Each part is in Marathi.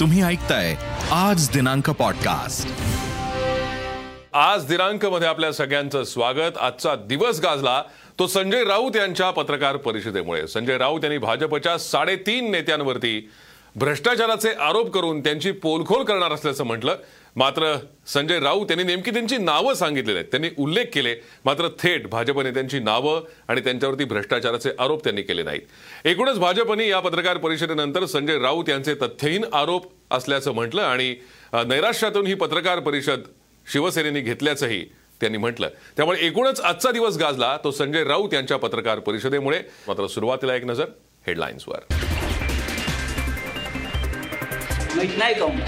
तुम्ही ऐकताय आज दिनांक पॉडकास्ट आज दिनांकमध्ये आपल्या सगळ्यांचं स्वागत. आजचा दिवस गाजला. तो संजय राऊत यांच्या पत्रकार परिषदेमुळे. संजय राऊत यांनी भाजपच्या साडेतीन नेत्यांवरती भ्रष्टाचाराचे आरोप करून त्यांची पोलखोल करणार असल्याचं म्हटलं. मात्र संजय राऊत यांनी नेमकी त्यांची नावं सांगितलेली आहेत. त्यांनी उल्लेख केले. मात्र थेट भाजप नेत्यांची नावं आणि त्यांच्यावरती भ्रष्टाचाराचे आरोप त्यांनी केले नाहीत. एकूणच भाजपने या पत्रकार परिषदेनंतर संजय राऊत यांचे तथ्यहीन आरोप असल्याचं म्हटलं आणि नैराश्यातून ही पत्रकार परिषद शिवसेनेने घेतल्याचंही त्यांनी म्हटलं. त्यामुळे एकूणच आजचा दिवस गाजला. तो संजय राऊत यांच्या पत्रकार परिषदेमुळे. मात्र सुरुवातीला एक नजर हेडलाईन्सवर मैं इतना ही कहूँगा।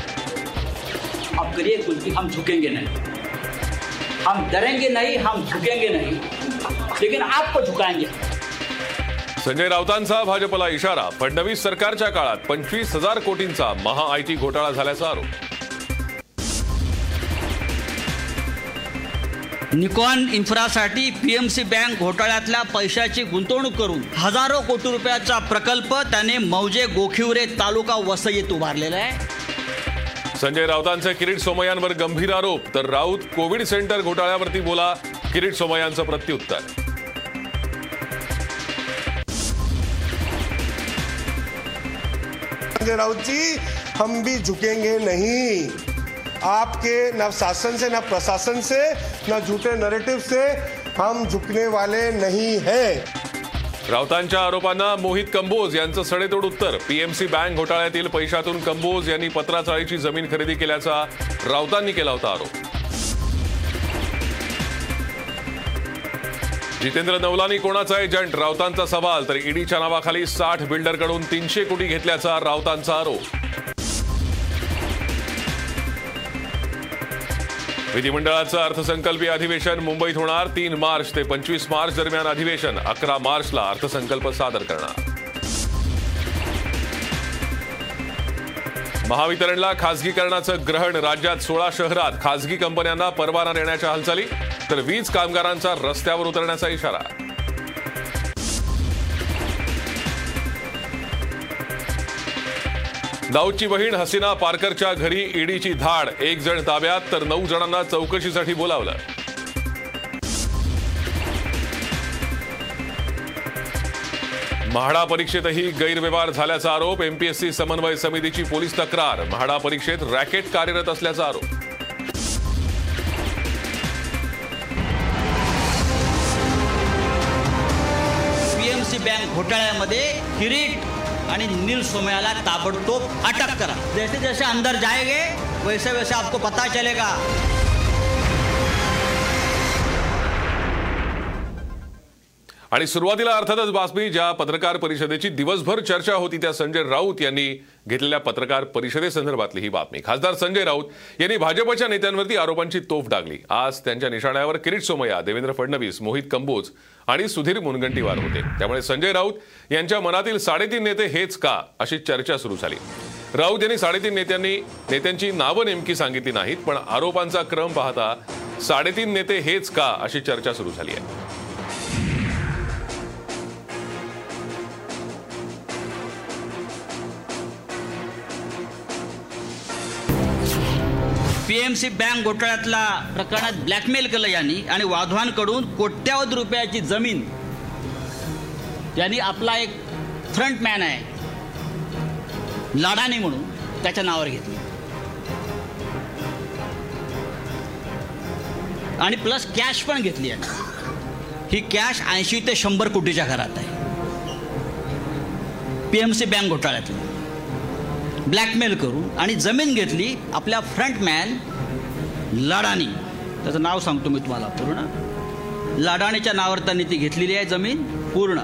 आप करिए कुछ भी हम झुकेंगे नहीं। हम डरेंगे नहीं हम झुकेंगे नहीं। लेकिन आपको झुकाएंगे। संजय राऊतांचा भाजपला इशारा फडणवीस सरकारच्या काळात पंचवीस हजार कोटींचा महा आयटी घोटाळा झाल्याचा आरोप। निकॉन इन्फ्रासाठी पीएमसी बँक घोटाळ्यातल्या पैशाची गुंतवणूक करून हजारो कोटी रुपयाचा प्रकल्प त्याने मौजे गोखिवरे तालुका वसईत उभारलेला आहे. संजय राऊतांचे किरीट सोमय्यांवर गंभीर आरोप तर राऊत कोविड सेंटर घोटाळ्यावरती बोला किरीट सोमय्यांचं प्रत्युत्तर. संजय राउत जी हम भी झुकेंगे नहीं. आपके न शासन से न प्रशासन से न झूठे नरेटिव से हम झुकने वाले नहीं हैं। राऊतांच्या आरोपांना मोहित कंबोज यांचं सडेतोड उत्तर. पीएमसी बँक घोटाळ्यातील पैशातून कंबोज यांनी पत्राचाळीची जमीन खरेदी केल्याचा राऊतांनी केला होता आरोप. जितेंद्र नवलानी कोणाचा एजंट? राऊतांचा सवाल तर ईडीच्या नावाखाली साठ बिल्डरकडून तीनशे कोटी घेतल्याचा राऊतांचा आरोप. विधिमंडळाचं अर्थसंकल्पीय अधिवेशन मुंबईत होणार. तीन मार्च ते पंचवीस मार्च दरम्यान अधिवेशन. अकरा मार्चला अर्थसंकल्प सादर करणार. महावितरणला खासगीकरणाचं ग्रहण. राज्यात सोळा शहरात खासगी कंपन्यांना परवाना देण्याच्या हालचाली. तर वीज कामगारांचा रस्त्यावर उतरण्याचा इशारा. दाऊदची बहीण हसीना पारकरच्या घरी ईडीची धाड. एक जण ताब्यात तर नऊ जणांना चौकशीसाठी बोलावलं. म्हाडा परीक्षेतही गैरव्यवहार झाल्याचा आरोप एमपीएससी समन्वय समितीची पोलीस तक्रार. म्हाडा परीक्षेत रॅकेट कार्यरत असल्याचा आरोप. पीएमसी बँक घोटाळ्यामध्ये किरीट आणि नील सोमयाला ताबडतोब अटक करा. जैसे जैसे अंदर जाएंगे वैसे वैसे आपको पता चलेगा. आणि सुरुवातीला अर्थातच बातमी ज्या पत्रकार परिषदेची दिवसभर चर्चा होती त्या संजय राऊत यांनी घेतलेल्या पत्रकार परिषदेसंदर्भातली ही बातमी. खासदार संजय राऊत यांनी भाजपच्या नेत्यांवरती आरोपांची तोफ डागली. आज त्यांच्या निशाण्यावर किरीट सोमय्या देवेंद्र फडणवीस मोहित कंबोज आणि सुधीर मुनगंटीवार होते. त्यामुळे संजय राऊत यांच्या मनातील साडेतीन नेते हेच का अशी चर्चा सुरू झाली. राऊत यांनी साडेतीन नेत्यांनी नेत्यांची नावं नेमकी सांगितली नाहीत पण आरोपांचा क्रम पाहता साडेतीन नेते हेच का अशी चर्चा सुरू झाली आहे. पीएमसी बँक घोटाळ्यातला प्रकरणात ब्लॅकमेल केलं यांनी आणि वाधवांकडून कोट्यावधी रुपयाची जमीन. यांनी आपला एक फ्रंट मॅन आहे. लाडाने म्हणून त्याच्या नावावर घेतली. आणि प्लस कॅश पण घेतली आहे ही कॅश ऐंशी ते शंभर कोटीच्या घरात आहे. PMC bank घोटाळ्यातली. ब्लॅकमेल करून आणि जमीन घेतली आपल्या फ्रंटमॅन लाडानी. त्याचं नाव सांगतो मी तुम्हाला पूर्ण. लाडाणीच्या नावावर त्यांनी ती घेतलेली आहे जमीन पूर्ण.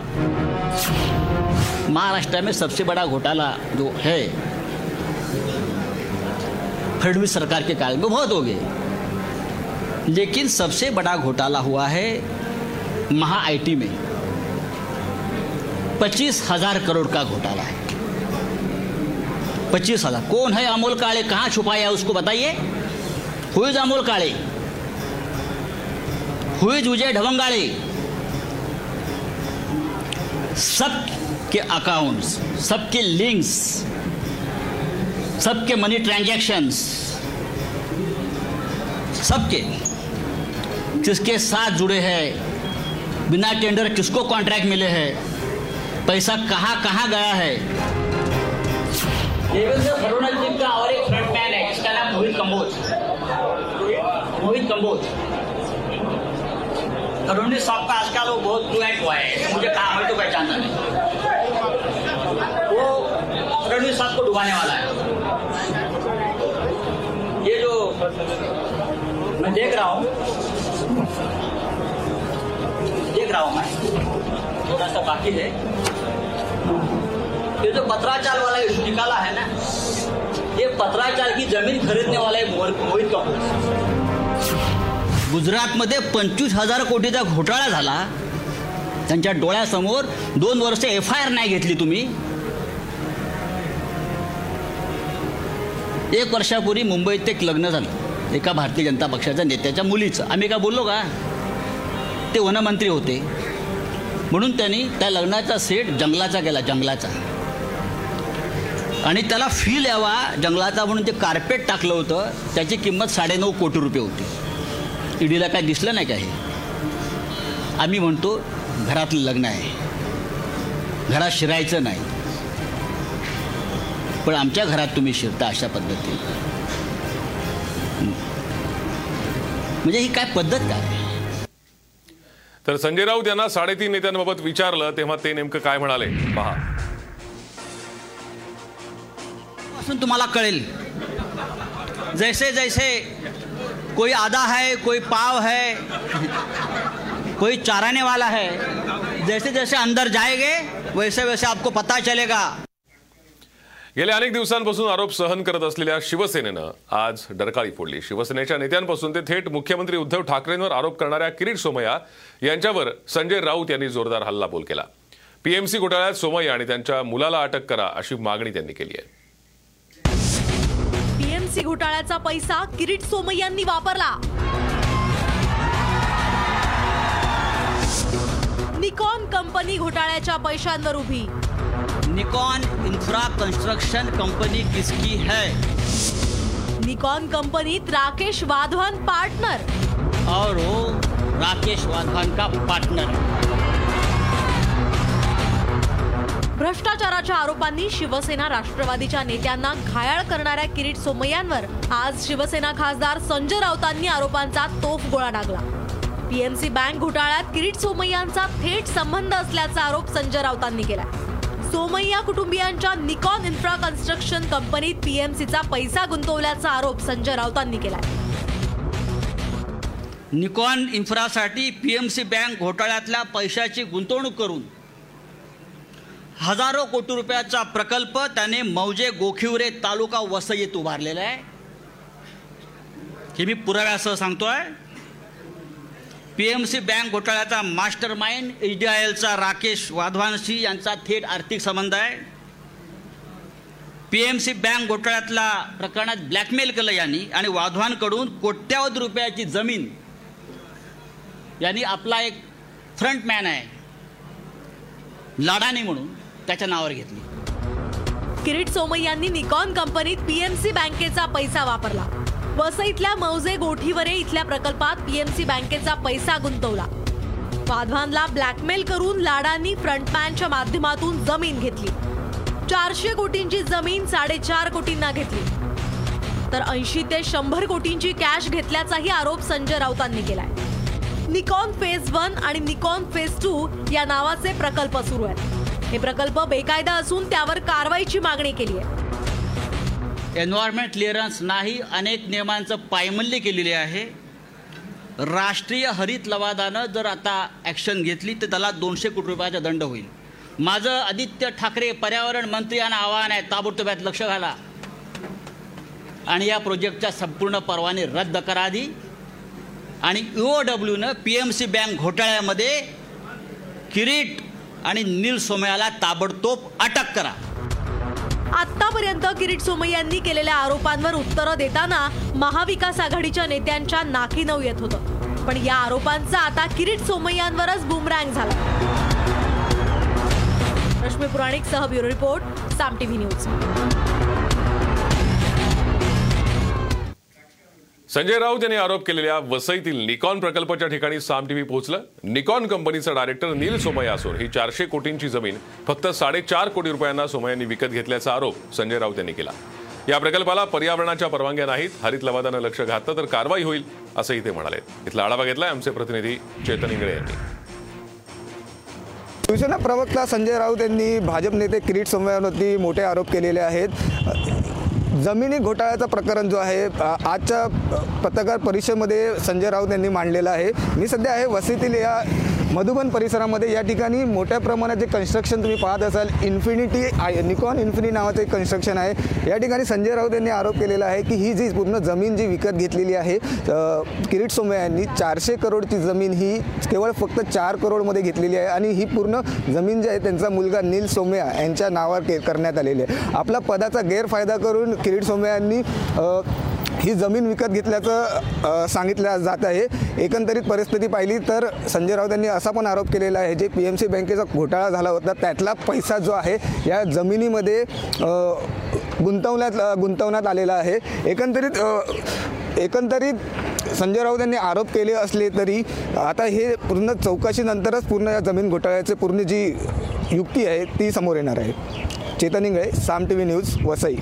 महाराष्ट्र में सबसे बड़ा घोटाला जो है फडणवीस सरकार के काल में बहुत हो गए लेकिन सबसे बड़ा घोटाला हुआ है महा आईटी में. पच्चीस हजार करोड़ का घोटाला है. पच्चीस हज़ार। कौन है अमोल काले? कहाँ छुपाया है उसको बताइए। Who is Amol Kale. Who is Vijay Dhawangade. सबके अकाउंट्स सबके लिंक्स सबके मनी ट्रांजैक्शंस सबके किसके साथ जुड़े हैं, बिना टेंडर किसको कॉन्ट्रैक्ट मिले हैं, पैसा कहाँ कहाँ गया है देवेंद्र फडणवीस जी का और एक फ्रंटमैन है, जिसका नाम मोहित कंबोज। मोहित कंबोज। फडणवीस साहब का आजकल वो बहुत फ्लुएंट हुआ है, मुझे कहा मैं तो पहचानता नहीं। वो फडणवीस साहब को डुबाने वाला है। ये जो मैं देख रहा हूँ, देख रहा हूँ मैं, थोड़ा सा बाकी है। ये जो पत्राचार वाला इशू निकाला है ना ये पत्राचार की जमीन खरीदने वाला एक मोहित कपूर गुजरातमध्ये पंचवीस हजार कोटीचा घोटाळा झाला. त्यांच्या डोळ्यासमोर दोन वर्ष एफ आय आर नाही घेतली तुम्ही. एक वर्षापूर्वी मुंबईत एक लग्न झालं. एका भारतीय जनता पक्षाच्या नेत्याच्या मुलीचं. आम्ही का बोललो का? ते वनमंत्री होते. म्हणून त्यांनी त्या लग्नाचा सेट जंगलाचा केला जंगलाचा. आणि त्याला फील यावा जंगलाचा म्हणून ते कार्पेट टाकलं होतं. त्याची किंमत साडेनऊ कोटी रुपये होती. ईडीला काय दिसलं नाही का हे? आम्ही म्हणतो घरातलं लग्न आहे. घरात शिरायचं नाही. पण आमच्या घरात तुम्ही शिरता अशा पद्धतीने. म्हणजे ही काय पद्धत काय तर संजय राऊत यांना साडेतीन नेत्यांबाबत विचारलं तेव्हा ते नेमकं काय म्हणाले? पहा. पासून तुम्हाला कळेल. जैसे जैसे कोई आधा है कोई पाव है कोई चाराने वाला है जैसे जैसे अंदर जाएंगे वैसे वैसे आपको पता चलेगा. गेल्या अनेक दिवसांपासून आरोप सहन करत असलेल्या शिवसेनेनं आज डरकाळी फोडली. शिवसेनेच्या नेत्यांपासून ते थेट मुख्यमंत्री उद्धव ठाकरेंवर आरोप करणाऱ्या किरीट सोमय्या यांच्यावर संजय राऊत यांनी जोरदार हल्लाबोल केला. पीएमसी घोटाळ्यात सोमय्या आणि त्यांच्या मुलाला अटक करा अशी मागणी त्यांनी केली आहे. पीएमसी घोटाळ्याचा पैसा किरीट सोमय्यांनी वापरला. निकॉन कंपनी घोटाळ्याच्या पैशांवर उभी. निकॉन इंफ्रा कंस्ट्रक्शन कंपनी किसकी है? निकॉन कंपनीत राकेश वाधवान पार्टनर. और वो राकेश वाधवान का पार्टनर है। भ्रष्टाचाराच्या आरोपांनी शिवसेना राष्ट्रवादीच्या नेत्यांना घायाळ करणाऱ्या किरीट सोमय्यांवर आज शिवसेना खासदार संजय राऊतांनी आरोपांचा तोफ गोळा डागला पीएमसी बँक घोटाळ्यात किरीट सोमय्यांचा थेट संबंध असल्याचा आरोप संजय राऊतांनी केला सोमय्या कुटुंबियांच्या निकॉन इन्फ्रा कन्स्ट्रक्शन कंपनीत पीएमसीचा पैसा गुंतवल्याचा आरोप संजय राऊतांनी केला निकॉन इन्फ्रासाठी पी एम सी बँक घोटाळ्यातल्या पैशाची गुंतवणूक करून हजारो कोटी रुपयाचा प्रकल्प त्याने मौजे गोखिवरे तालुका वसईत उभारलेला आहे. हे मी पुराव्यासह सांगतोय. पी एम सी बँक घोटाळ्याचा master mind H D I एलचा Rakesh वाधवानशी यांचा थेट आर्थिक संबंध आहे. पी एम सी बँक घोटाळ्यातल्या प्रकरणात ब्लॅकमेल केलं यांनी आणि वाधवानकडून कोट्यावधी रुपयाची जमीन यांनी आपला एक फ्रंटमॅन आहे. लाडानी म्हणून. त्याच्या नावावर घेतली. किरीट सोमय्यांनी निकॉन कंपनीत पीएमसी बँकेचा पैसा वापरला. वसईतल्या मौजे गोठीवरे इथल्या प्रकल्पात पीएमसी बँकेचा पैसा गुंतवला. वाधवानला ब्लॅकमेल करून लाडांनी फ्रंटमॅनच्या माध्यमातून जमीन घेतली. चारशे कोटींची जमीन साडेचार कोटींना घेतली. तर ऐंशी ते शंभर कोटींची कॅश घेतल्याचाही आरोप संजय राऊतांनी केलाय. निकॉन फेज वन आणि निकॉन फेज टू या नावाचे प्रकल्प सुरू आहेत. हे प्रकल्प बेकायदा असून त्यावर कारवाईची मागणी केली आहे. एन्व्हायरमेंट क्लिअरन्स नाही अनेक नियमांचं पायमल्ली केलेली आहे. राष्ट्रीय हरित लवादानं जर आता ॲक्शन घेतली तर त्याला दोनशे कोटी रुपयाचा दंड होईल. माझं आदित्य ठाकरे पर्यावरण मंत्री यांना आवाहन आहे ताबडतोब यात लक्ष घाला. आणि या प्रोजेक्टच्या संपूर्ण परवाने रद्द करा आधी. आणि ओ डब्ल्यूनं पी एम सी बँक घोटाळ्यामध्ये किरीट आणि नील सोमयाला ताबडतोब अटक करा. आतापर्यंत किरीट सोमय्यांनी केलेल्या आरोपांवर उत्तरं देताना महाविकास आघाडीच्या नेत्यांच्या नाकी नऊ येत होतं. पण या आरोपांचा आता किरीट सोमय्यांवरच बुमरँग झाला. रश्मी पुराणिक सह bureau report Saam TV news. Sanjay Raut यांनी आरोप केलेल्या वसईतील निकॉन प्रकल्पाच्या ठिकाणी साम टीव्ही पोहोचलं. निकॉन कंपनीचा डायरेक्टर नील सोमय्या असून ही चारशे कोटींची जमीन फक्त साडेचार कोटी रुपयांना सोमय्यांनी विकत घेतल्याचा आरोप संजय राऊत यांनी केला. या प्रकल्पाला पर्यावरणाच्या परवानग्या नाहीत हरित लवादानं लक्ष घातलं तर कारवाई होईल असंही ते म्हणाले इथला आढावा घेतलाय आमचे प्रतिनिधी चेतन इंगळे यांनी. शिवसेना प्रवक्ता संजय राऊत यांनी भाजप नेते किरीट सोमय्यांवरती मोठे आरोप केलेले आहेत. जमिनी घोटाळ्याचा प्रकरण जो आहे आजच्या पत्रकार परिषदेमध्ये संजय राऊत यांनी मांडलेला आहे. मी सध्या आहे वसईतील या मधुबन परिसरामध्ये या ठिकाणी मोठ्या प्रमाणात जे कन्स्ट्रक्शन तुम्ही पाहत असाल इन्फिनिटी आय निकॉन इन्फिनी नावाचं एक कन्स्ट्रक्शन आहे. या ठिकाणी संजय राऊत यांनी आरोप केलेला आहे की ही जी पूर्ण जमीन जी विकत घेतलेली आहे किरीट सोमय्या यांनी चारशे करोडची जमीन ही केवळ फक्त चार करोडमध्ये घेतलेली आहे आणि ही पूर्ण जमीन जी आहे त्यांचा मुलगा नील सोमया यांच्या नावावर के करण्यात आलेली आहे. आपला पदाचा गैरफायदा करून किरीट सोमय्या यांनी ही जमीन विकत घेतल्याचं सांगितलं जात आहे. एकंदरीत परिस्थिती पाहिली तर संजय राऊत यांनी असा पण आरोप केलेला आहे जे पी एम सी बँकेचा घोटाळा झाला होता त्यातला पैसा जो आहे या जमिनीमध्ये गुंतवण्यात गुंतवण्यात आलेला आहे. एकंदरीत एकंदरीत संजय राऊत यांनी आरोप केले असले तरी आता हे पूर्ण चौकशीनंतरच पूर्ण या जमीन घोटाळ्याची पूर्ण जी युक्ती आहे ती समोर येणार आहे. Chetan Ingale Saam T V news Vasai.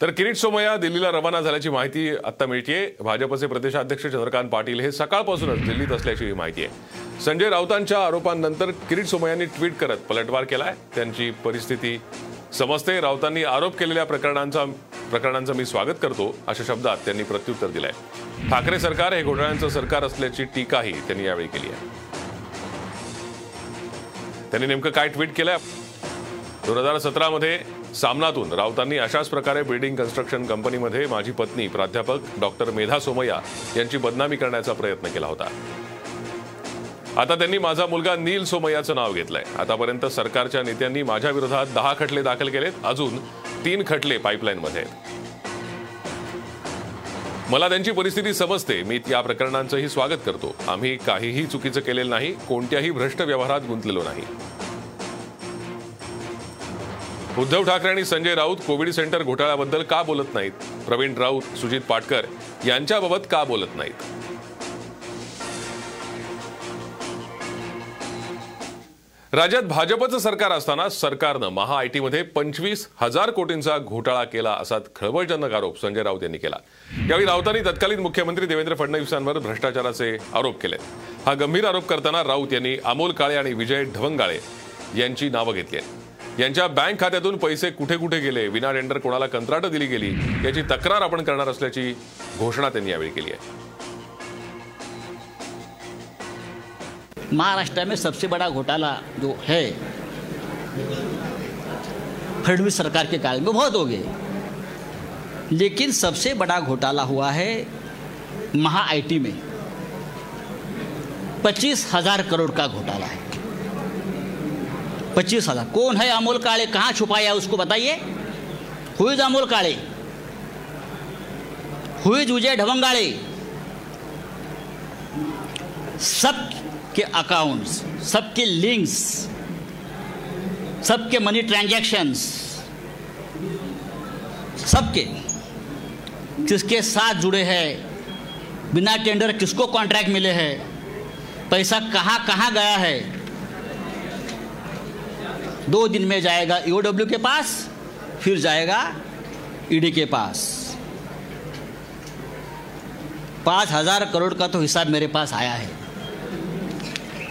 तर किरीट सोमय्या दिल्लीला रवाना झाल्याची माहिती आता मिळतीये. भाजपचे प्रदेशाध्यक्ष चंद्रकांत पाटील हे सकाळपासूनच दिल्लीत असल्याची माहिती आहे. संजय राऊतांच्या आरोपांनंतर किरीट सोमय्यांनी ट्विट करत पलटवार केलाय. त्यांची परिस्थिती समजते. राऊतांनी आरोप केलेल्या प्रकरणांचा प्रकरणांचं मी स्वागत करतो अशा शब्दात त्यांनी प्रत्युत्तर दिलंय. ठाकरे सरकार हे घोटाळ्यांचं सरकार असल्याची टीकाही त्यांनी यावेळी केली आहे. त्यांनी नेमकं काय ट्विट केलंय? दोन हजार सतरामध्ये सामनातून राऊतांनी अशाच प्रकारे बिल्डिंग कन्स्ट्रक्शन कंपनीमध्ये माझी पत्नी प्राध्यापक डॉक्टर मेधा सोमय्या यांची बदनामी करण्याचा प्रयत्न केला होता. आता त्यांनी माझा मुलगा नील सोमय्याचं नाव घेतलंय. आतापर्यंत सरकारच्या नेत्यांनी माझ्या विरोधात दहा खटले दाखल केलेत. अजून तीन खटले पाईपलाईनमध्ये मला त्यांची परिस्थिती समजते. मी या प्रकरणांचंही स्वागत करतो. आम्ही काहीही चुकीचं केलेलं नाही. कोणत्याही भ्रष्ट व्यवहारात गुंतलेलो नाही. उद्धव ठाकरे आणि संजय राऊत कोविड सेंटर घोटाळ्याबद्दल का बोलत नाहीत? प्रवीण राऊत सुजित पाटकर यांच्याबाबत का बोलत नाहीत? राज्यात भाजपचं सरकार असताना सरकारनं महा आयमध्ये पंचवीस हजार कोटींचा घोटाळा केला असा खळबळजनक आरोप संजय राऊत यांनी केला. यावेळी राऊतांनी तत्कालीन मुख्यमंत्री देवेंद्र फडणवीसांवर भ्रष्टाचाराचे आरोप केले हा गंभीर आरोप करताना राऊत यांनी अमोल काळे आणि विजय ढवंगाळे यांची नावं घेतली आहेत. यांच्या बँक खात्यातून पैसे कुठे कुठे गेले? विना टेंडर कोणाला कंत्राटं दिली गेली? याची तक्रार आपण करणार असल्याची घोषणा त्यांनी यावेळी केली आहे. महाराष्ट्र में सबसे बड़ा घोटाला जो है फडणवीस सरकार के काल में बहुत हो गए लेकिन सबसे बड़ा घोटाला हुआ है महा आईटी में. पच्चीस हजार करोड़ का घोटाला है. पच्चीस हज़ार। कौन है अमोल काले? कहाँ छुपाया उसको बताइए। Who is Amol Kale. Who is Vijay Dhawangade. सब के अकाउंट्स सबके लिंक्स सबके मनी ट्रांजैक्शंस सबके किसके साथ जुड़े हैं, बिना टेंडर किसको कॉन्ट्रैक्ट मिले हैं, पैसा कहाँ कहाँ गया है दो दिन में जाएगा ईओडब्ल्यू के पास, फिर जाएगा ईडी के पास। पाँच हज़ार करोड़ का तो हिसाब मेरे पास आया है।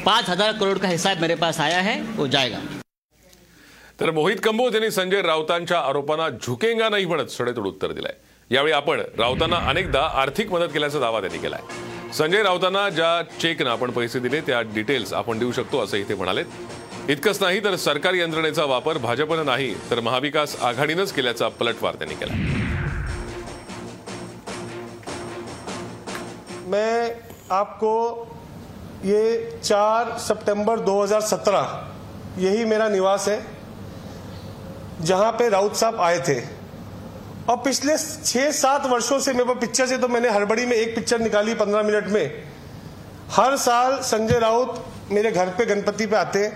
पाँच हज़ार करोड़ का हिसाब मेरे पास आया है, वो जाएगा। तर मोहित कंबोज यांनी संजय राऊतांच्या आरोपांना झुकेंगा नाही म्हणत सडेतोड उत्तर दिलंय. यावेळी आपण राऊतांना अनेकदा आर्थिक मदत केल्याचा दावा त्यांनी केलाय. संजय राऊतांना ज्या चेकनं आपण पैसे दिले, त्या डिटेल्स आपण देऊ शकतो असंही ते म्हणालेत. इतकंच नाही तर सरकारी यंत्रणेचा वापर भाजपनं नाही तर महाविकास आघाडीनंच केल्याचा पलटवार त्यांनी केला. मैं आपको ये 4 सितंबर 2017 यही मेरा निवास है, जहाँ पे राउत साहब आए थे। और पिछले छह सात वर्षों से मेरे पिक्चर से तो मैंने हड़बड़ी में एक पिक्चर निकाली पंद्रह मिनट में। हर साल संजय राउत मेरे घर पे गणपति पे आते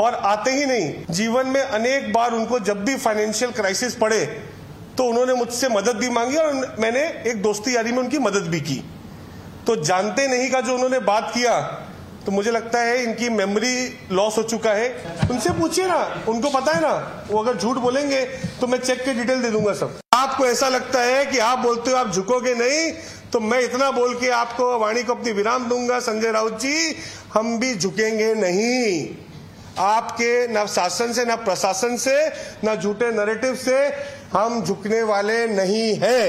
और आते ही नहीं। जीवन में अनेक बार उनको जब भी फाइनेंशियल क्राइसिस पड़े तो उन्होंने मुझसे मदद भी मांगी और मैंने एक दोस्ती यारी में उनकी मदद भी की। तो जानते नहीं का जो उन्होंने बात किया तो मुझे लगता है इनकी मेमोरी लॉस हो चुका है। उनसे पूछिए ना, उनको पता है ना, वो अगर झूठ बोलेंगे तो मैं चेक के डिटेल दे दूँगा सब। आपको ऐसा लगता है कि आप बोलते हो, आप झुकोगे नहीं तो मैं इतना बोल के आपको वाणी को अपनी विराम दूँगा, संजय राउत जी, हम भी झुकेंगे नहीं। आपके न शासन से न प्रशासन से न झूठे नरेटिव से हम झुकने वाले नहीं हैं।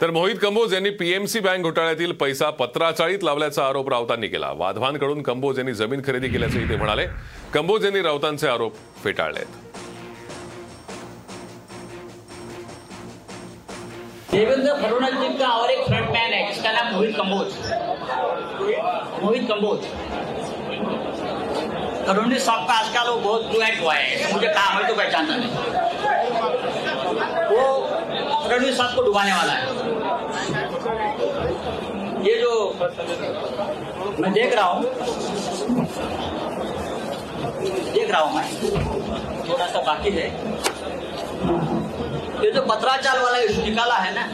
तर मोहित कंबोज यांनी पीएमसी बँक घोटाळ्यातील पैसा पत्राचाळीत लावल्याचा आरोप राऊतांनी केला. वाधवानकडून कंबोज यांनी जमीन खरेदी केल्याचंही ते म्हणाले. कंबोज यांनी राऊतांचे आरोप फेटाळलेत. देवेंद्र फडणवीस का और एक फ्रंटमैन है जिसका नाम मोहित कंबोज. मोहित कंबोज. फडणवीस साहब का आजकल वो बहुत फ्लुएंट हुआ है मुझे कहा हमें तो पहचानना नहीं। वो फडणवीस साहब को डुबाने वाला है। ये जो मैं देख रहा हूँ, देख रहा हूँ मैं थोड़ा सा बाकी है। ये जो पत्राचाल वाला इशू निकाला है ना,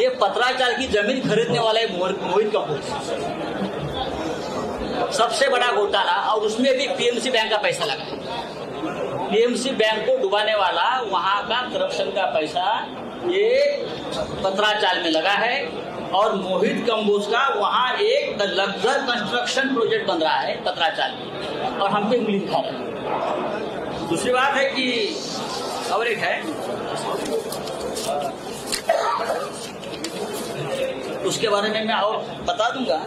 ये पत्राचाल की ज़मीन खरीदने वाला है मोहित कपूर सबसे बड़ा घोटाला और उसमें भी पीएमसी बैंक का पैसा लगा पीएमसी बैंक को डुबाने वाला वहाँ का करप्शन का पैसा ये पत्राचाल में लगा है और मोहित कंबोज का वहाँ एक लग्जर कंस्ट्रक्शन प्रोजेक्ट बन रहा है पत्राचाल में। और हम पे उंगली दिखा रहे हैं। दूसरी बात है कि और एक है। उसके बारे में मैं और बता दूँगा।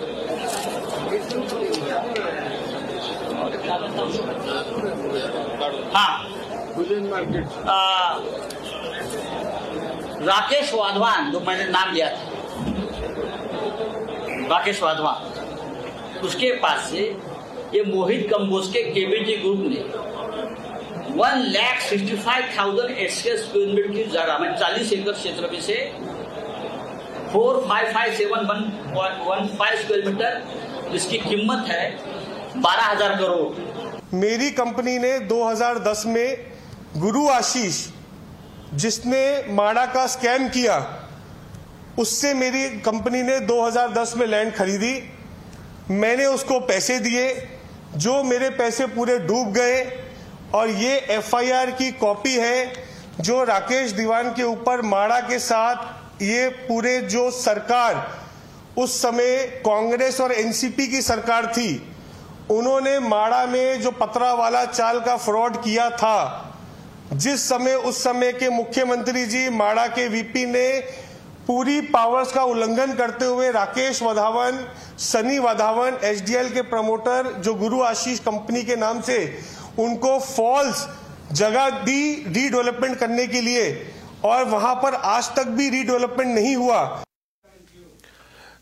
हाँ। आ, राकेश वाधवान जो मैंने नाम लिया था। राकेश वाधवान। उसके पास से ये मोहित कंबोज के केबीजी ग्रुप ने one lakh sixty five thousand eight square metre की जगह में चालीस एकड़ क्षेत्र में से four five five seven one one five square metre जिसकी कीमत है बारह हज़ार करोड़। मेरी कंपनी ने 2010 में गुरु आशीष, जिसने माड़ा का स्कैम किया, उससे मेरी कंपनी ने 2010 में लैंड खरीदी। मैंने उसको पैसे दिए, जो मेरे पैसे पूरे डूब गए, और ये एफआईआर की कॉपी है, जो राकेश दीवान के ऊपर माड़ा के साथ ये पूरे जो सरकार, उस समय कांग्रेस और एनसीपी की सरकार थी उन्होंने माड़ा में जो पतरा वाला चाल का फ्रॉड किया था, जिस समय, उस समय के मुख्यमंत्री जी माड़ा के वीपी ने पूरी पावर्स का उल्लंघन करते हुए राकेश वधावन, सनी वधावन, एचडीएल के प्रमोटर, जो गुरु आशीष कंपनी के नाम से उनको फॉल्स जगह दी रीडेवलपमेंट करने के लिए, और वहाँ पर आज तक भी रीडेवलपमेंट नहीं हुआ।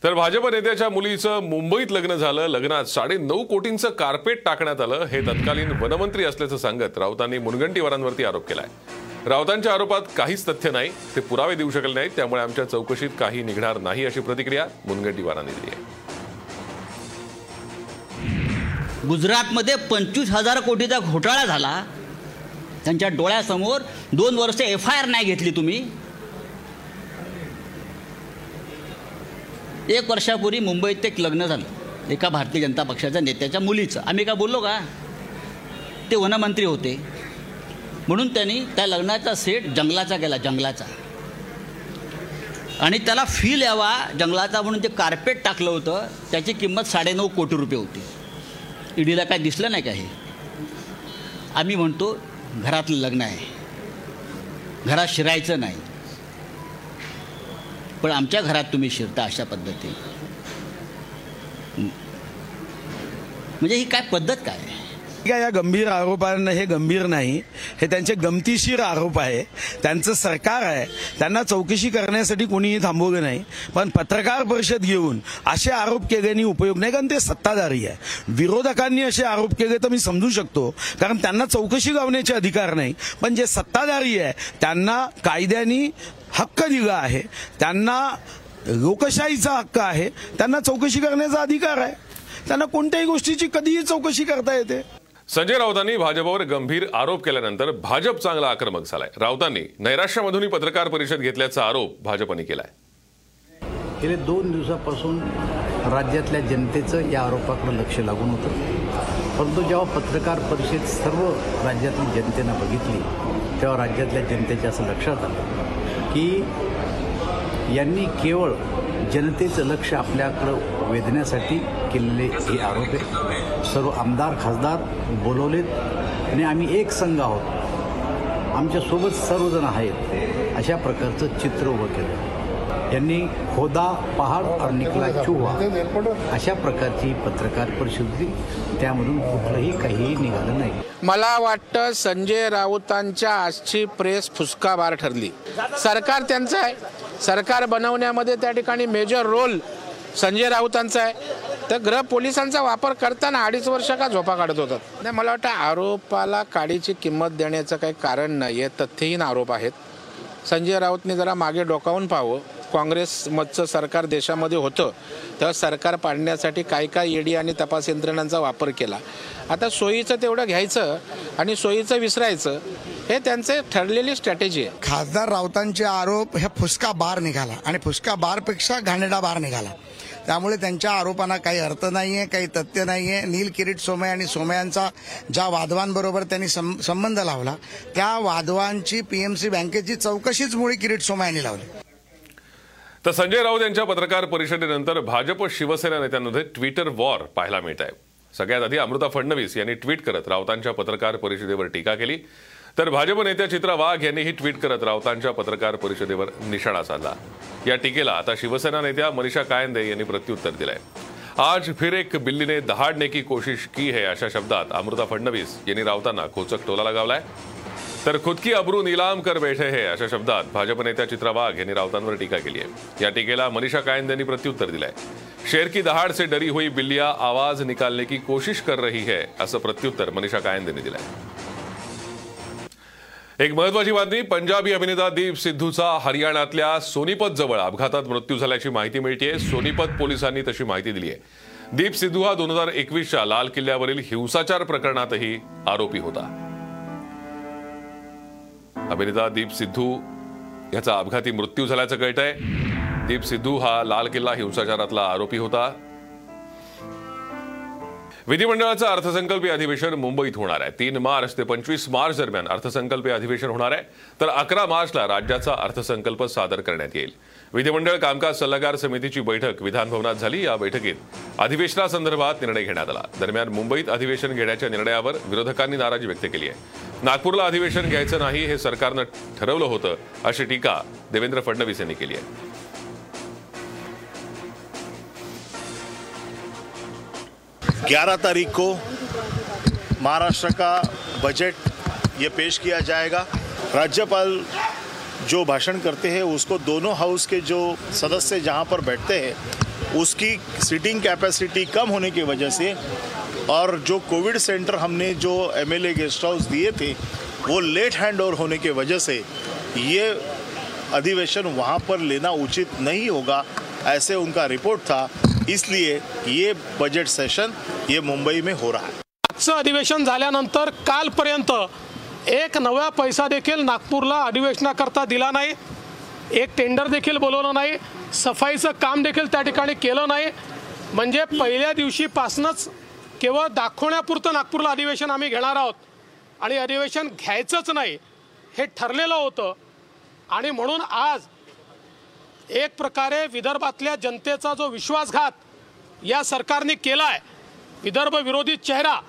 तर भाजप नेत्याच्या मुलीचं मुंबईत लग्न झालं. लग्नात साडे नऊ कोटींचं कार्पेट टाकण्यात आलं. हे तत्कालीन वनमंत्री असल्याचं सांगत राऊतांनी मुनगंटीवारांवरती आरोप केलाय. राऊतांच्या आरोपात काहीच तथ्य नाही. ते पुरावे देऊ शकले नाहीत. त्यामुळे आमच्या चौकशीत काही निघणार नाही अशी प्रतिक्रिया मुनगंटीवारांनी दिली आहे. गुजरातमध्ये पंचवीस हजार कोटीचा घोटाळा झाला. त्यांच्या डोळ्यासमोर दोन वर्ष एफ आय आर नाही घेतली तुम्ही. एक वर्षापूर्वी मुंबईत एक लग्न झालं. एका भारतीय जनता पक्षाच्या नेत्याच्या मुलीचं. आम्ही का बोललो का? ते वनमंत्री होते. म्हणून त्यांनी त्या लग्नाचा सेट जंगलाचा केला जंगलाचा. आणि त्याला फील यावा जंगलाचा म्हणून ते कार्पेट टाकलं होतं. त्याची किंमत साडेनऊ कोटी रुपये होती. ईडीला काय दिसलं नाही का हे? आम्ही म्हणतो घरातलं लग्न आहे. घरात शिरायचं नाही. पण आमच्या घरात तुम्ही शिरता अशा पद्धतीने. म्हणजे ही काय पद्धत काय? या गंभीर आरोपांना हे गंभीर नाही. हे त्यांचे गमतीशीर आरोप आहे. त्यांचं सरकार आहे. त्यांना चौकशी करण्यासाठी कोणीही थांबवलं नाही. पण पत्रकार परिषद घेऊन असे आरोप केल्याने उपयोग नाही कारण ते सत्ताधारी आहे. विरोधकांनी असे आरोप केले तर मी समजू शकतो कारण त्यांना चौकशी लावण्याचे अधिकार नाही. पण जे सत्ताधारी आहे त्यांना कायद्याने हक्क दिला आहे. त्यांना लोकशाहीचा हक्क आहे. त्यांना चौकशी करण्याचा अधिकार आहे. त्यांना कोणत्याही गोष्टीची कधीही चौकशी करता येते. संजय राऊतांनी भाजपवर गंभीर आरोप केल्यानंतर भाजप चांगला आक्रमक झालाय. राऊतांनी नैराश्यामधूनही पत्रकार परिषद घेतल्याचा आरोप भाजपने केलाय. गेले दोन दिवसापासून राज्यातल्या जनतेचं या आरोपाकडे लक्ष लागून होतं. परंतु जेव्हा पत्रकार परिषद सर्व राज्यातील जनतेनं बघितली तेव्हा राज्यातल्या जनतेच्या असं लक्षात आलं. की यांनी केवळ जनतेचं लक्ष आपल्याकडं वेधण्यासाठी केलेले हे आरोप आहेत. सर्व आमदार खासदार बोलवलेत आणि आम्ही एक संघ आहोत. आमच्यासोबत सर्वजण आहेत. अशा प्रकारचं चित्र उभं केलं. यांनी खोदा पहाड और निकला चुहा अशा प्रकारची पत्रकार परिषद होती. त्यामधून कुठलंही काहीही निघालं नाही. मला वाटतं संजय राऊतांच्या आजची प्रेस फुसकाबार ठरली. सरकार त्यांचं आहे. सरकार बनवण्यामध्ये त्या ठिकाणी मेजर रोल संजय राऊतांचा आहे. तर ग्रह पोलिसांचा वापर करताना अडीच वर्ष का झोपा काढत होतात? नाही मला वाटतं आरोपाला काडीची किंमत देण्याचं काही कारण नाही आहे तथ्यहीन आरोप आहेत. संजय राऊतने जरा मागे डोकावून पाहावं. काँग्रेसमधचं सरकार देशामध्ये होतं तेव्हा सरकार पाडण्यासाठी काय काय ईडी आणि तपास यंत्रणांचा वापर केला. आता सोयीचं तेवढं घ्यायचं आणि सोयीचं विसरायचं हे त्यांचे ठरलेली स्ट्रॅटेजी आहे. खासदार राऊतांचे आरोप हे फुसका बार निघाला आणि फुसका बारपेक्षा घाणेरडा बार निघाला. त्यामुळे त्यांच्या आरोपांना काही अर्थ नाही आहे काही तथ्य नाही आहे नील किरीट सोमय आणि सोमयांचा ज्या वाधवांबरोबर त्यांनी सं संबंध लावला त्या वाधवांची पीएमसी बँकेची चौकशीच मुळी किरीट सोमयांनी लावली. तर संजय राऊत यांच्या पत्रकार परिषदेनंतर भाजप शिवसेना नेत्यांमध्ये ट्विटर वॉर पाहायला मिळत आहे. सगळ्यात आधी अमृता फडणवीस यांनी ट्विट करत राऊतांच्या पत्रकार परिषदेवर टीका केली. तर भाजप नेत्या चित्रा वाघ यांनीही ट्विट करत राऊतांच्या पत्रकार परिषदेवर निशाणा साधला. या टीकेला आता शिवसेना नेत्या मनीषा कायंदे यांनी प्रत्युत्तर दिलंय. आज फिर एक बिल्लीने दहाडने की कोशिश की है अशा शब्दात अमृता फडणवीस यांनी राऊतांना खोचक टोला लगावलाय. तर खुद की अब्रू निलाम कर बैठे हे अशा शब्दात भाजप नेत्या चित्रा वाघ यांनी राऊतांवर टीका केली आहे. या टीकेला मनीषा कायंद यांनी प्रत्युत्तर दिलंय. शेर की दहाड़ से डरी हुई बिल्लिया आवाज निकालने की कोशिश कर रही है असं प्रत्युत्तर मनीषा कायंद यांनी दिलंय. एक महत्वाची बातमी पंजाबी अभिनेता दीप सिद्धूचा हरियाणातल्या सोनीपत जवळ अपघातात मृत्यू झाल्याची माहिती मिळतीये. सोनीपत पोलिसांनी तशी माहिती दिली आहे दीप सिद्धू हा दोन हजार एकवीसच्या लाल किल्ल्यावरील हिंसाचार प्रकरणातही आरोपी होता. अभिनेता दीप सिद्धू याचा अपघाती मृत्यू झाल्याचं कळत आहे दीप सिद्धू हा लाल किल्ला हिंसाचारातला आरोपी होता. विधिमंडळाचं अर्थसंकल्पीय अधिवेशन मुंबईत होणार आहे. तीन मार्च ते पंचवीस मार्च दरम्यान अर्थसंकल्पीय अधिवेशन होणार आहे. तर अकरा मार्चला राज्याचा अर्थसंकल्प सादर करण्यात येईल. विधिमंडळ कामकाज सल्लागार समितीची बैठक विधानभवनात झाली. या बैठकीत अधिवेशनासंदर्भात निर्णय घेण्यात आला. दरम्यान मुंबईत अधिवेशन घेण्याच्या निर्णयावर विरोधकांनी नाराजी व्यक्त केली आहे. नागपूरला अधिवेशन घ्यायचं नाही हे सरकारनं ठरवलं होतं अशी टीका देवेंद्र फडणवीस यांनी केली आहे. 11 तारीख को महाराष्ट्र का बजट ये पेश किया जाएगा. राज्यपाल जो भाषण करते हैं, उसको दोनों हाउस के जो सदस्य जहाँ पर बैठते हैं, उसकी सीटिंग कैपेसिटी कम होने की वजह से और जो कोविड सेंटर हमने जो एमएलए गेस्ट हाउस दिए थे, वो लेट हैंड ओवर होने की वजह से ये अधिवेशन वहाँ पर लेना उचित नहीं होगा, ऐसे उनका रिपोर्ट था। इसलिए ये बजट सेशन ये मुंबई में हो रहा है। अधिवेशन झाल्यानंतर कालपर्यंत एक नवा पैसा देखील नागपूरला अधिवेशनाकरता दिला नाही. एक टेंडर देखील बोलवलं नाही. सफाईचं काम देखील त्या ठिकाणी केलं नाही. म्हणजे पहिल्या दिवशीपासूनच केवळ दाखवण्यापुरतं नागपूरला अधिवेशन आम्ही घेणार आहोत. आणि अधिवेशन घ्यायचंच नाही. हे ठरलेलं होतं. आणि म्हणून आज एक प्रकारे विदर्भातल्या जनतेचा जो विश्वासघात या सरकारने केला आहे विदर्भ विरोधी चेहरा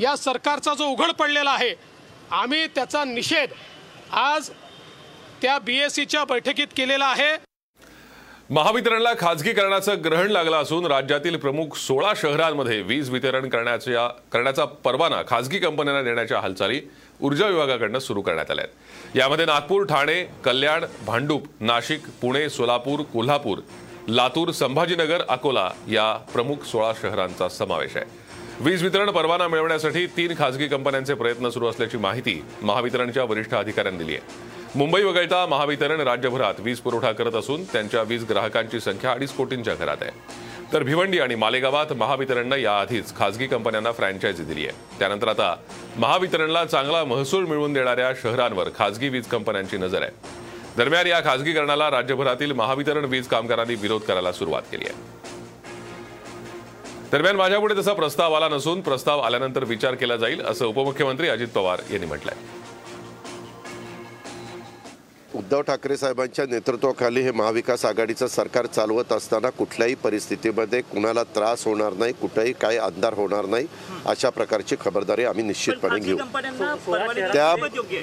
या सरकारचा जो उघड पडलेला आहे आम्ही त्याचा निषेध आज त्या बी एस सीच्या बैठकीत केलेला आहे. महावितरणला खाजगीकरणाचं ग्रहण लागलं असून राज्यातील प्रमुख सोळा शहरांमध्ये वीज वितरण करण्याच्या करण्याचा परवाना खाजगी कंपन्यांना देण्याच्या हालचाली ऊर्जा विभागाकडनं सुरू करण्यात आल्या आहेत. यामध्ये नागपूर ठाणे कल्याण भांडूप नाशिक पुणे सोलापूर कोल्हापूर लातूर संभाजीनगर अकोला या प्रमुख सोळा शहरांचा समावेश आहे. वीज वितरण परवाना मिळवण्यासाठी तीन खासगी कंपन्यांचे प्रयत्न सुरू असल्याची माहिती महावितरणच्या वरिष्ठ अधिकाऱ्यांनी दिली आहे. मुंबई वगळता महावितरण राज्यभरात वीज पुरवठा करत असून त्यांच्या वीज ग्राहकांची संख्या अडीच कोटींच्या घरात आहे. तर भिवंडी आणि मालेगावात महावितरणनं याआधीच खासगी कंपन्यांना फ्रँचायझी दिली आहे. त्यानंतर आता महावितरणला चांगला महसूल मिळवून देणाऱ्या शहरांवर खासगी वीज कंपन्यांची नजर आहे. दरम्यान या खासगीकरणाला राज्यभरातील महावितरण वीज कामगारांनी विरोध करायला सुरुवात केली आहे. दरम्यान माझ्यापुढे तसा प्रस्ताव आला नसून प्रस्ताव आल्यानंतर विचार केला जाईल असं उपमुख्यमंत्री अजित पवार यांनी म्हटलंय. उद्धव ठाकरे साहेबांच्या नेतृत्वाखाली हे महाविकास आघाडीचं सरकार चालवत असताना कुठल्याही परिस्थितीमध्ये कुणाला त्रास होणार नाही कुठेही काही अंधार होणार नाही अशा प्रकारची खबरदारी आम्ही निश्चितपणे घेऊ. त्या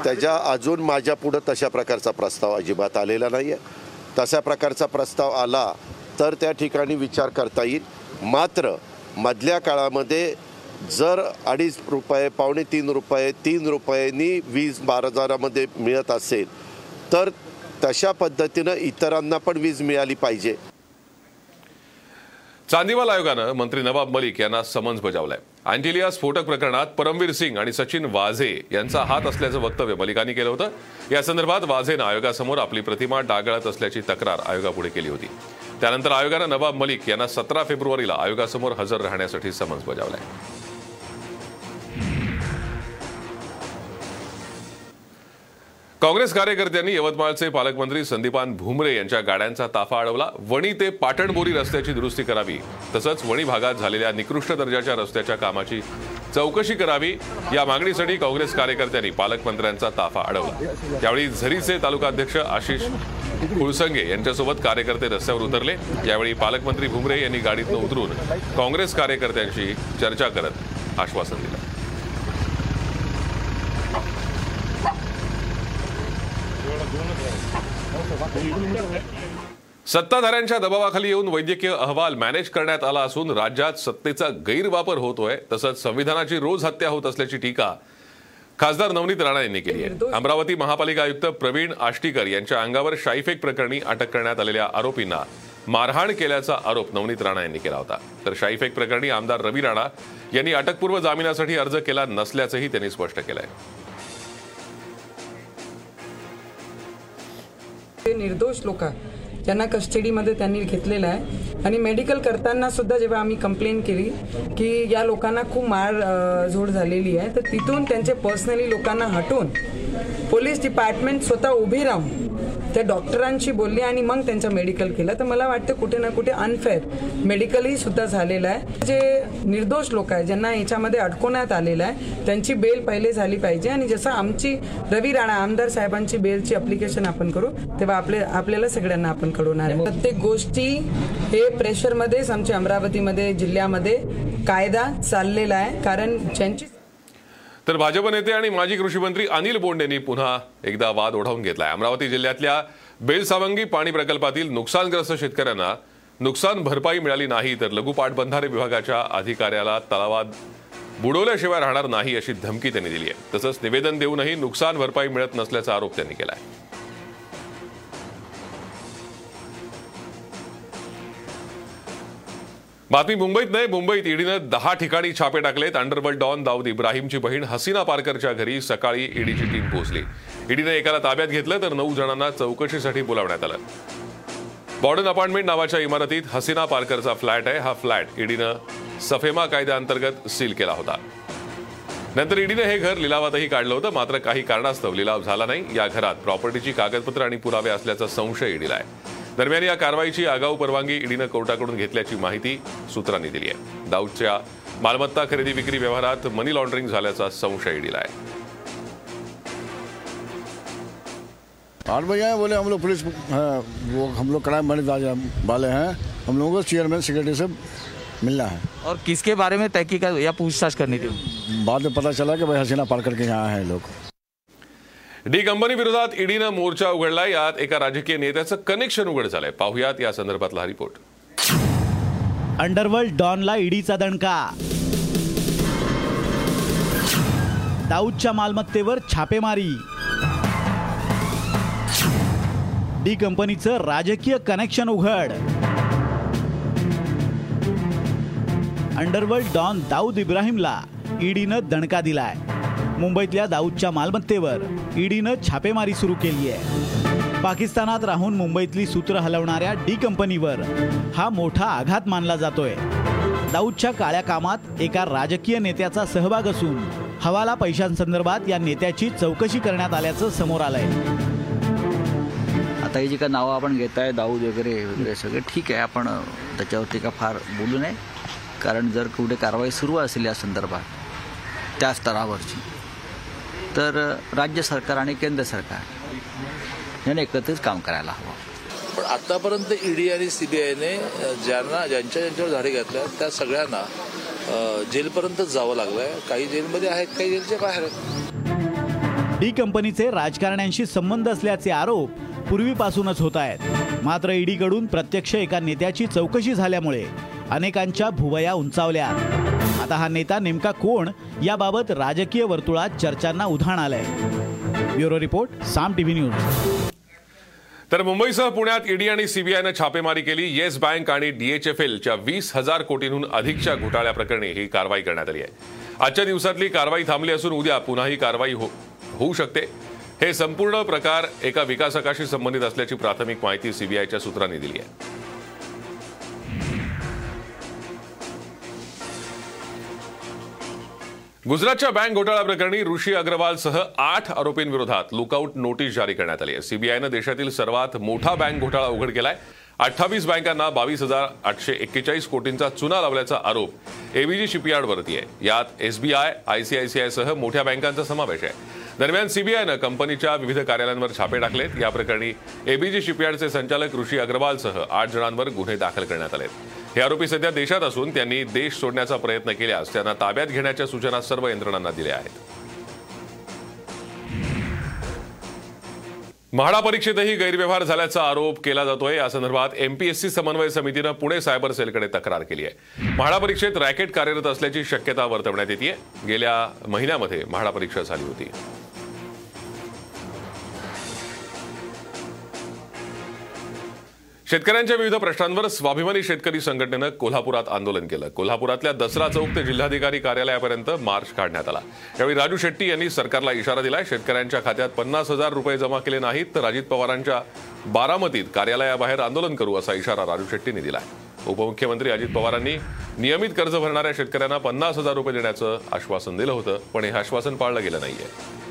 त्याच्या अजून माझ्या पुढं तशा प्रकारचा प्रस्ताव अजिबात आलेला नाही आहे तशा प्रकारचा प्रस्ताव आला तर त्या ठिकाणी विचार करता येईल. मात्र मधल्या काळामध्ये जर अडीच रुपये पावणे तीन रुपये तीन रुपयांनी वीज बाजारामध्ये मिळत असेल तर तशा पद्धतीनं इतरांना पण वीज मिळाली पाहिजे. चांदीवाल आयोगानं मंत्री नवाब मलिक यांना समन्स बजावलाय. अँटिलिया स्फोटक प्रकरणात परमवीर सिंग आणि सचिन वाझे यांचा हात असल्याचं वक्तव्य मलिकांनी केलं होतं. या संदर्भात वाझेनं आयोगासमोर आपली प्रतिमा डागळत असल्याची तक्रार आयोगापुढे केली होती. त्यानंतर आयोगानं नवाब मलिक यांना सतरा फेब्रुवारीला आयोगासमोर हजर राहण्यासाठी समन्स बजावलाय. काँग्रेस कार्यकर्त्यांनी यवतमाळचे पालकमंत्री संदीपान भुमरे यांच्या गाड्यांचा ताफा अडवला. वणी ते पाटणबोरी रस्त्याची दुरुस्ती करावी तसंच वणी भागात झालेल्या निकृष्ट दर्जाच्या रस्त्याच्या कामाची चौकशी करावी या मागणीसाठी काँग्रेस कार्यकर्त्यांनी पालकमंत्र्यांचा ताफा अडवला. त्यावेळी झरीचे तालुकाध्यक्ष आशिष कुळसंगे यांच्यासोबत कार्यकर्ते रस्त्यावर उतरले. यावेळी पालकमंत्री भुमरे यांनी गाडीतनं उतरून काँग्रेस कार्यकर्त्यांशी चर्चा करत आश्वासन दिलं. सत्ताधाऱ्यांच्या दबावाखाली येऊन वैद्यकीय अहवाल मॅनेज करण्यात आला असून राज्यात सत्तेचा गैरवापर होतोय तसंच संविधानाची रोज हत्या होत असल्याची टीका खासदार नवनीत राणा यांनी केली आहे. अमरावती महापालिका आयुक्त प्रवीण आष्टीकर यांच्या अंगावर शाईफेक प्रकरणी अटक करण्यात आलेल्या आरोपींना मारहाण केल्याचा आरोप नवनीत राणा यांनी केला होता. तर शाईफेक प्रकरणी आमदार रवी राणा यांनी अटकपूर्व जामिनासाठी अर्ज केला नसल्याचंही त्यांनी स्पष्ट केलंय. निर्दोष लोक त्यांना कस्टडीमध्ये त्यांनी घेतलेलं आहे. आणि मेडिकल करताना सुद्धा जेव्हा आम्ही कंप्लेंट केली की या लोकांना खूप मार झोड झालेली आहे तर तिथून त्यांचे पर्सनली लोकांना हटवून पोलीस डिपार्टमेंट स्वतः उभी राहून त्या डॉक्टरांशी बोलले आणि मग त्यांचं मेडिकल केलं. तर मला वाटतं कुठे ना कुठे अनफेअर मेडिकलही सुद्धा झालेलं आहे. जे निर्दोष लोक आहेत ज्यांना याच्यामध्ये अडकवण्यात आलेलं आहे त्यांची बेल पहिले झाली पाहिजे. आणि जसं आमची रवी राणा आमदार साहेबांची बेलची अप्लिकेशन आपण करू तेव्हा आपले आपल्याला सगळ्यांना आपण कळवणार आहे. प्रत्येक गोष्टी हे प्रेशरमध्येच आमच्या अमरावतीमध्ये जिल्ह्यामध्ये कायदा चाललेला आहे. कारण ज्यांची तर भाजप नेते आणि माजी कृषी मंत्री अनिल बोंड यांनी पुन्हा एकदा वाद ओढावून घेतलाय. अमरावती जिल्ह्यातल्या बेलसावंगी पाणी प्रकल्पातील नुकसानग्रस्त शेतकऱ्यांना नुकसान भरपाई मिळाली नाही तर लघु पाटबंधारे विभागाच्या अधिकाऱ्याला तलावात बुडवल्याशिवाय राहणार नाही अशी धमकी त्यांनी दिली आहे. तसंच निवेदन देऊनही नुकसान भरपाई मिळत नसल्याचा आरोप त्यांनी केला आहे बातमी मुंबईत नाही मुंबईत ईडीनं दहा ठिकाणी छापे टाकलेत. अंडरवर्ल्ड डॉन दाऊद इब्राहिमची बहीण हसीना पारकरच्या घरी सकाळी ईडीची टीम पोहोचली. ईडीनं एकाला ताब्यात घेतलं तर नऊ जणांना चौकशीसाठी बोलावण्यात आलं. बॉर्डन अपार्टमेंट नावाच्या इमारतीत हसीना पारकरचा फ्लॅट आहे. हा फ्लॅट ईडीनं सफेमा कायद्याअंतर्गत सील केला होता. नंतर ईडीनं हे घर लिलावातही काढलं होतं. मात्र काही कारणास्तव लिलाव झाला नाही. या घरात प्रॉपर्टीची कागदपत्र आणि पुरावे असल्याचा संशय ईडीला आहे. दरम्यान या कारवाईची आगाऊ परवानगी ईडीनं कोर्टाकडून घेतल्याची माहिती सूत्रांनी दिली आहे. दाऊदच्या मालमत्ता खरेदी विक्री व्यवहारात मनी लॉन्ड्रिंग झाल्याचा संशय ईडीला आहे. आठ बजे आए बोले हम लोग पुलिस हाँ, वो हम लोग क्राइम मैनेज वाले हैं। हम लोगों को चेयरमैन सेक्रेटरी से मिलना है। और किसके बारे में तहकीकात या पूछताछ करनी थी? बाद में पता चला कि भाई हसीना पारकर के यहाँ आए हैं लोग। डी कंपनी विरोधात ईडीनं मोर्चा उघडला यात एका राजकीय नेत्याचं कनेक्शन उघड झालंय. पाहुयात या संदर्भातला हा रिपोर्ट अंडरवर्ल्ड डॉनला ईडीचा दणका. दाऊदच्या मालमत्तेवर छापेमारी. डी कंपनीचं राजकीय कनेक्शन उघड. अंडरवर्ल्ड डॉन दाऊद इब्राहिमला ईडीनं दणका दिलाय. मुंबईतल्या दाऊदच्या मालमत्तेवर ईडीनं छापेमारी सुरू केली आहे. पाकिस्तानात राहून मुंबईतली सूत्र हलवणाऱ्या डी कंपनीवर हा मोठा आघात मानला जातोय. दाऊदच्या काळ्या कामात एका राजकीय नेत्याचा सहभाग असून हवाला पैशांसंदर्भात या नेत्याची चौकशी करण्यात आल्याचं समोर आलंय. आता ही जी का नावं आपण घेत आहे दाऊद वगैरे वगैरे सगळे ठीक आहे. आपण त्याच्यावरती का फार बोलू नये. कारण जर कुठे कारवाई सुरू असेल या संदर्भात त्या स्तरावरची. तर राज्य सरकार आणि केंद्र सरकार याने एकत्रित काम करायला हवं. पण आतापर्यंत ईडी आणि सीबीआयने ज्यांना ज्यांच्या ज्यांच्यावर धाडी घातल्या त्या सगळ्यांना जेलपर्यंत जावं लागलंय. काही जेलमध्ये आहेत काही जेलच्या बाहेर आहेत. डी कंपनीचे राजकारण्यांशी संबंध असल्याचे आरोप पूर्वीपासूनच होत आहेत. मात्र ईडीकडून प्रत्यक्ष एका नेत्याची चौकशी झाल्यामुळे अनेकांच्या भुवया उंचावल्या. आता हा नेता नेमका कोण याबाबत राजकीय वर्तुळात चर्चांना उधाण आलंय. Bureau report Saam TV news. तर मुंबईसह पुण्यात ईडी आणि सीबीआयनं छापेमारी केली. येस बँक आणि डीएचएफएलच्या वीस हजार कोटींहून अधिकच्या घोटाळ्याप्रकरणी ही कारवाई करण्यात आली आहे. आजच्या दिवसातली कारवाई थांबली असून उद्या पुन्हा ही कारवाई हो- होऊ शकते. हे संपूर्ण प्रकार एका विकासकाशी संबंधित असल्याची प्राथमिक माहिती सीबीआयच्या सूत्रांनी दिली आहे. गुजरातच्या बँक घोटाळा प्रकरणी ऋषी अग्रवालसह आठ आरोपींविरोधात लुकआउट नोटीस जारी करण्यात आली आहे. सीबीआयनं देशातील सर्वात मोठा बँक घोटाळा उघड केलाय. अठ्ठावीस बँकांना बावीस हजार आठशे एक्केचाळीस कोटींचा चुना लावल्याचा आरोप एबीजी शिपयार्डवरती आहे. यात एसबीआय आयसीआयसीआयसह मोठ्या बँकांचा समावेश आहे. दरम्यान सीबीआयनं कंपनीच्या विविध कार्यालयांवर छापे टाकलेत. या प्रकरणी एबीजी शिपयार्डचे संचालक ऋषी अग्रवालसह आठ जणांवर गुन्हे दाखल करण्यात आले आहेत हे आरोपी सध्या देशात असून त्यांनी देश सोडण्याचा प्रयत्न केल्यास त्यांना ताब्यात घेण्याच्या सूचना सर्व यंत्रणांना दिल्या आहेत. म्हाडा परीक्षेतही गैरव्यवहार झाल्याचा आरोप केला जातोय. या संदर्भात एमपीएससी समन्वय समितीनं पुणे सायबर सेलकडे तक्रार केली आहे. म्हाडा परीक्षेत रॅकेट कार्यरत असल्याची शक्यता वर्तवण्यात येते गेल्या महिन्यामध्ये म्हाडा परीक्षा झाली होती. शेतकऱ्यांच्या विविध प्रश्नांवर स्वाभिमानी शेतकरी संघटनेनं कोल्हापुरात आंदोलन केलं. कोल्हापुरातल्या दसरा चौक ते जिल्हाधिकारी कार्यालयापर्यंत मार्च काढण्यात आला. यावेळी राजू शेट्टी यांनी सरकारला इशारा दिलाय शेतकऱ्यांच्या खात्यात पन्नास हजार रुपये जमा केले नाहीत तर अजित पवारांच्या बारामतीत कार्यालयाबाहेर आंदोलन करू असा इशारा राजू शेट्टींनी दिला उपमुख्यमंत्री अजित पवारांनी नियमित कर्ज भरणाऱ्या शेतकऱ्यांना पन्नास हजार रुपये देण्याचं आश्वासन दिलं होतं पण हे आश्वासन पाळलं गेलं नाहीये.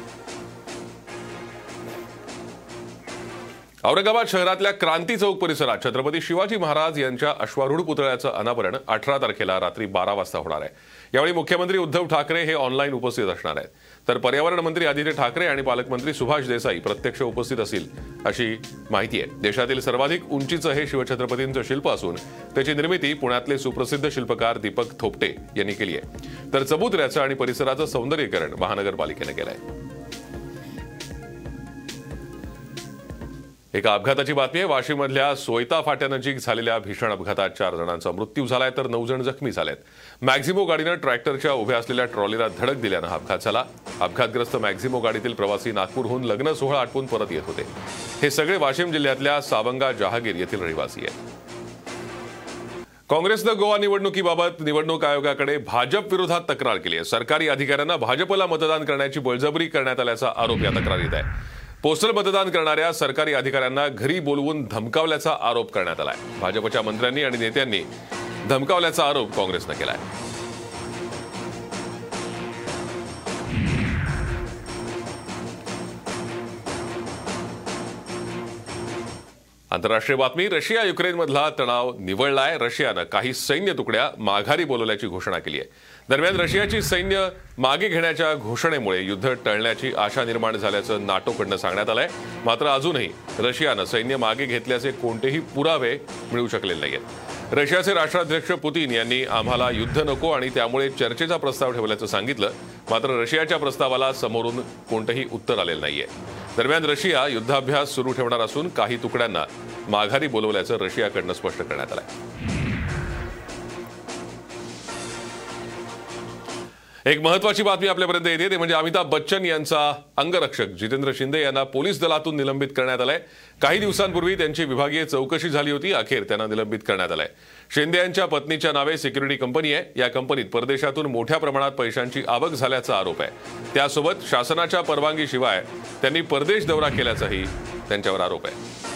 औरंगाबाद शहरातल्या क्रांती चौक परिसरात छत्रपती शिवाजी महाराज यांच्या अश्वारूढ पुतळ्याचं अनावरण अठरा तारखेला रात्री बारा वाजता होणार आहे. यावेळी मुख्यमंत्री उद्धव ठाकरे हे ऑनलाईन उपस्थित असणार आहेत. तर पर्यावरण मंत्री आदित्य ठाकरे आणि पालकमंत्री सुभाष देसाई प्रत्यक्ष उपस्थित असतील अशी माहिती आहे. देशातील सर्वाधिक उंचीचं हे शिवछत्रपतींचं शिल्प असून त्याची निर्मिती पुण्यातले सुप्रसिद्ध शिल्पकार दीपक थोपटे यांनी केली आहे. तर चबुतऱ्याचं आणि परिसराचं सौंदर्यीकरण महानगरपालिकेनं केलं आहे एका अपघाताची बातमी आहे. वाशिममधल्या सोयता फाट्यानजीक झालेल्या भीषण अपघातात चार जणांचा मृत्यू झालाय तर नऊ जण जखमी झालेत. मॅक्झिमो गाडीनं ट्रॅक्टरच्या उभ्या असलेल्या ट्रॉलीला धडक दिल्यानं अपघात झाला. अपघातग्रस्त मॅक्झिमो गाडीतील प्रवासी नागपूरहून लग्न सोहळा आटपून परत येत होते. हे सगळे वाशिम जिल्ह्यातल्या सावंगा जहागीर येथील रहिवासी आहेत. काँग्रेसनं गोवा निवडणुकीबाबत निवडणूक आयोगाकडे भाजप विरोधात तक्रार केली आहे. सरकारी अधिकाऱ्यांना भाजपला मतदान करण्याची बळजबरी करण्यात आल्याचा आरोप या तक्रारीत आहे. पोस्टल मतदान करणाऱ्या सरकारी अधिकाऱ्यांना घरी बोलवून धमकावल्याचा आरोप करण्यात आलाय. भाजपच्या मंत्र्यांनी आणि नेत्यांनी धमकावल्याचा आरोप काँग्रेसनं केलाय. आंतरराष्ट्रीय बातमी रशिया युक्रेनमधला तणाव निवळलाय. रशियानं काही सैन्य तुकड्या माघारी बोलवल्याची घोषणा केली आहे दरम्यान रशियाची सैन्य मागे घेण्याच्या घोषणेमुळे युद्ध टळण्याची आशा निर्माण झाल्याचं नाटोकडनं सांगण्यात आलंय. मात्र अजूनही रशियानं सैन्य मागे घेतल्याचे कोणतेही पुरावे मिळू शकलेले नाहीत रशियाचे राष्ट्राध्यक्ष पुतीन यांनी आम्हाला युद्ध नको आणि त्यामुळे चर्चेचा प्रस्ताव ठेवल्याचं सांगितलं. मात्र रशियाच्या प्रस्तावाला समोरून कोणतंही उत्तर आलेलं नाहीये. दरम्यान रशिया युद्धाभ्यास सुरू ठेवणार असून काही तुकड्यांना माघारी बोलवल्याचं रशियाकडनं स्पष्ट करण्यात आलंय. एक महत्वाची बातमी आपल्यापर्यंत येते ते म्हणजे अमिताभ बच्चन यांचा अंगरक्षक. जितेंद्र शिंदे यांना पोलीस दलातून निलंबित करण्यात आलंय. काही दिवसांपूर्वी त्यांची विभागीय चौकशी झाली होती अखेर त्यांना निलंबित करण्यात आलंय. शिंदे यांच्या पत्नीच्या नावे सिक्युरिटी कंपनी आहे. या कंपनीत परदेशातून मोठ्या प्रमाणात पैशांची आवक झाल्याचा आरोप आहे. त्यासोबत शासनाच्या परवानगीशिवाय त्यांनी परदेश दौरा केल्याचाही त्यांच्यावर आरोप आहे.